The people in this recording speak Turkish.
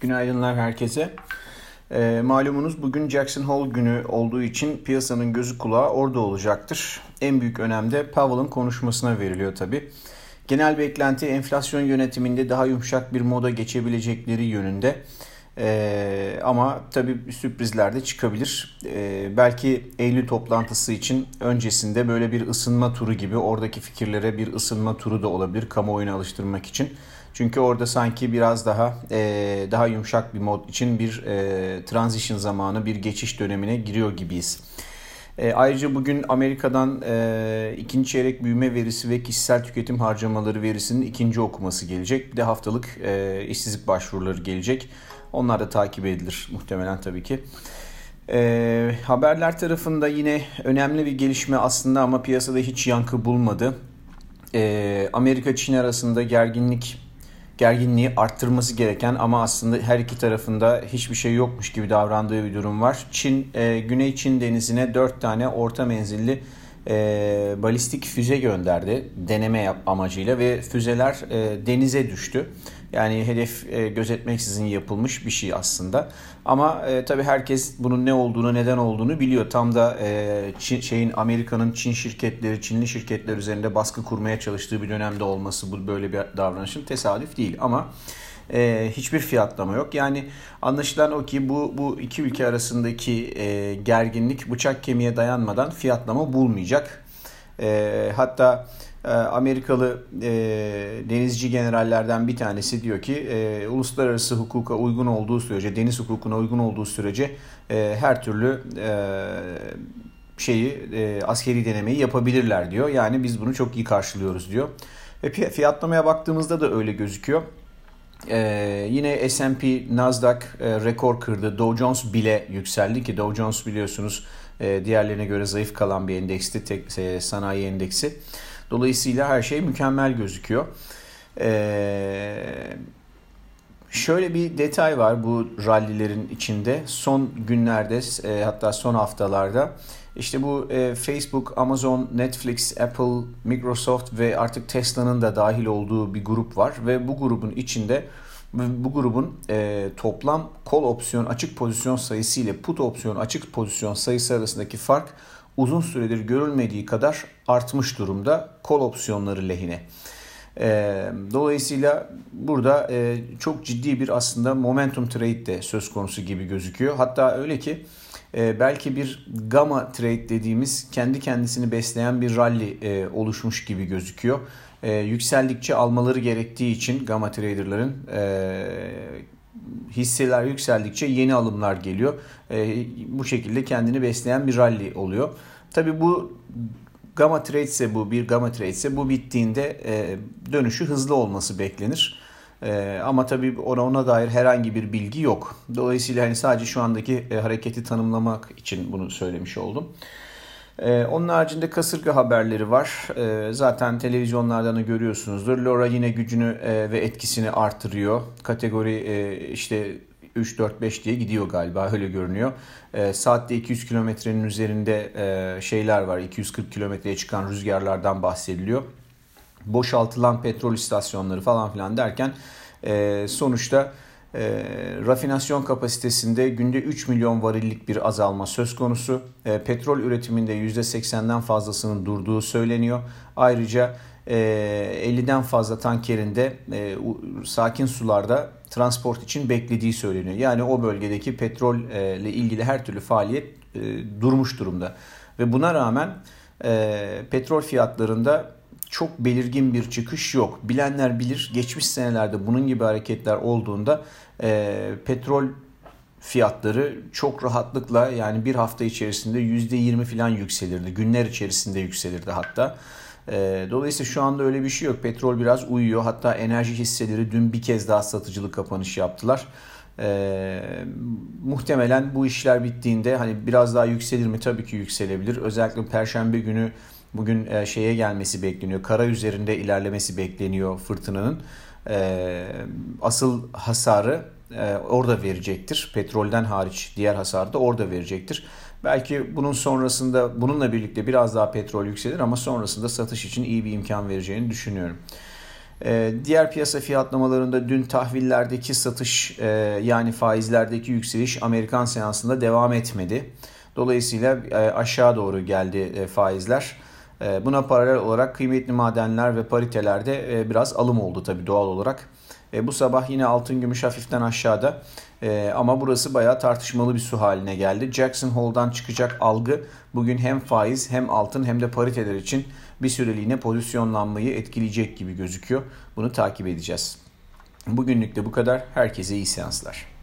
Günaydınlar herkese. E, malumunuz bugün Jackson Hole günü olduğu için piyasanın gözü kulağı orada olacaktır. En büyük önemde Powell'ın konuşmasına veriliyor tabi. Genel beklenti enflasyon yönetiminde daha yumuşak bir moda geçebilecekleri yönünde. Ee, ama tabii sürprizler de çıkabilir. Ee, belki Eylül toplantısı için öncesinde böyle bir ısınma turu gibi oradaki fikirlere bir ısınma turu da olabilir kamuoyuna alıştırmak için. Çünkü orada sanki biraz daha e, daha yumuşak bir mod için bir e, transition zamanı, bir geçiş dönemine giriyor gibiyiz. E, ayrıca bugün Amerika'dan e, ikinci çeyrek büyüme verisi ve kişisel tüketim harcamaları verisinin ikinci okuması gelecek. Bir de haftalık e, işsizlik başvuruları gelecek. Onlar da takip edilir muhtemelen tabii ki. E, haberler tarafında yine önemli bir gelişme aslında ama piyasada hiç yankı bulmadı. E, Amerika-Çin arasında gerginlik gerginliği arttırması gereken ama aslında her iki tarafında hiçbir şey yokmuş gibi davrandığı bir durum var. Çin, e, Güney Çin denizine 4 tane orta menzilli e, balistik füze gönderdi deneme yap amacıyla ve füzeler e, denize düştü. Yani hedef e, gözetmeksizin yapılmış bir şey aslında. Ama e, tabii herkes bunun ne olduğunu, neden olduğunu biliyor. Tam da e, Çin, şeyin Amerika'nın Çin şirketleri, Çinli şirketler üzerinde baskı kurmaya çalıştığı bir dönemde olması bu böyle bir davranışın tesadüf değil. Ama e, hiçbir fiyatlama yok. Yani anlaşılan o ki bu bu iki ülke arasındaki e, gerginlik bıçak kemiğe dayanmadan fiyatlama bulmayacak. E, hatta e, Amerikalı e, denizci generallerden bir tanesi diyor ki e, uluslararası hukuka uygun olduğu sürece, deniz hukukuna uygun olduğu sürece e, her türlü e, şeyi e, askeri denemeyi yapabilirler diyor. Yani biz bunu çok iyi karşılıyoruz diyor. Ve fiyatlamaya baktığımızda da öyle gözüküyor. Ee, yine S&P, Nasdaq e, rekor kırdı. Dow Jones bile yükseldi ki Dow Jones biliyorsunuz e, diğerlerine göre zayıf kalan bir endeksti, tek, e, sanayi endeksi. Dolayısıyla her şey mükemmel gözüküyor. Ee, şöyle bir detay var bu rallilerin içinde. Son günlerde e, hatta son haftalarda işte bu e, Facebook, Amazon, Netflix, Apple, Microsoft ve artık Tesla'nın da dahil olduğu bir grup var ve bu grubun içinde bu grubun e, toplam kol opsiyon açık pozisyon sayısı ile put opsiyon açık pozisyon sayısı arasındaki fark uzun süredir görülmediği kadar artmış durumda kol opsiyonları lehine. E, dolayısıyla burada e, çok ciddi bir aslında momentum trade de söz konusu gibi gözüküyor. Hatta öyle ki e, belki bir gamma trade dediğimiz kendi kendisini besleyen bir rally e, oluşmuş gibi gözüküyor. E, yükseldikçe almaları gerektiği için gamma traderların e, hisseler yükseldikçe yeni alımlar geliyor. E, bu şekilde kendini besleyen bir rally oluyor. Tabi bu gamma trade ise bu bir gamma trade ise bu bittiğinde e, dönüşü hızlı olması beklenir. E, ama tabii ona, ona dair herhangi bir bilgi yok. Dolayısıyla hani sadece şu andaki e, hareketi tanımlamak için bunu söylemiş oldum. E, onun haricinde kasırga haberleri var. E, zaten televizyonlardan da görüyorsunuzdur. Lora yine gücünü e, ve etkisini artırıyor. Kategori e, işte 3, 4, 5 diye gidiyor galiba öyle görünüyor. E, saatte 200 kilometrenin üzerinde e, şeyler var. 240 kilometreye çıkan rüzgarlardan bahsediliyor. Boşaltılan petrol istasyonları falan filan derken e, sonuçta e, rafinasyon kapasitesinde günde 3 milyon varillik bir azalma söz konusu. E, petrol üretiminde %80'den fazlasının durduğu söyleniyor. Ayrıca e, 50'den fazla tankerinde e, sakin sularda transport için beklediği söyleniyor. Yani o bölgedeki petrol ile ilgili her türlü faaliyet e, durmuş durumda. Ve buna rağmen e, petrol fiyatlarında çok belirgin bir çıkış yok. Bilenler bilir geçmiş senelerde bunun gibi hareketler olduğunda e, petrol fiyatları çok rahatlıkla yani bir hafta içerisinde %20 falan yükselirdi. Günler içerisinde yükselirdi hatta. E, dolayısıyla şu anda öyle bir şey yok. Petrol biraz uyuyor. Hatta enerji hisseleri dün bir kez daha satıcılık kapanış yaptılar. Ee, muhtemelen bu işler bittiğinde hani biraz daha yükselir mi? Tabii ki yükselebilir. Özellikle Perşembe günü Bugün e, şeye gelmesi bekleniyor. Kara üzerinde ilerlemesi bekleniyor fırtınanın. E, asıl hasarı e, orada verecektir. Petrolden hariç diğer hasarı da orada verecektir. Belki bunun sonrasında bununla birlikte biraz daha petrol yükselir ama sonrasında satış için iyi bir imkan vereceğini düşünüyorum. Ee, diğer piyasa fiyatlamalarında dün tahvillerdeki satış e, yani faizlerdeki yükseliş Amerikan seansında devam etmedi. Dolayısıyla e, aşağı doğru geldi e, faizler. Buna paralel olarak kıymetli madenler ve paritelerde biraz alım oldu tabii doğal olarak. Bu sabah yine altın gümüş hafiften aşağıda ama burası bayağı tartışmalı bir su haline geldi. Jackson Hole'dan çıkacak algı bugün hem faiz hem altın hem de pariteler için bir süreliğine pozisyonlanmayı etkileyecek gibi gözüküyor. Bunu takip edeceğiz. Bugünlük de bu kadar. Herkese iyi seanslar.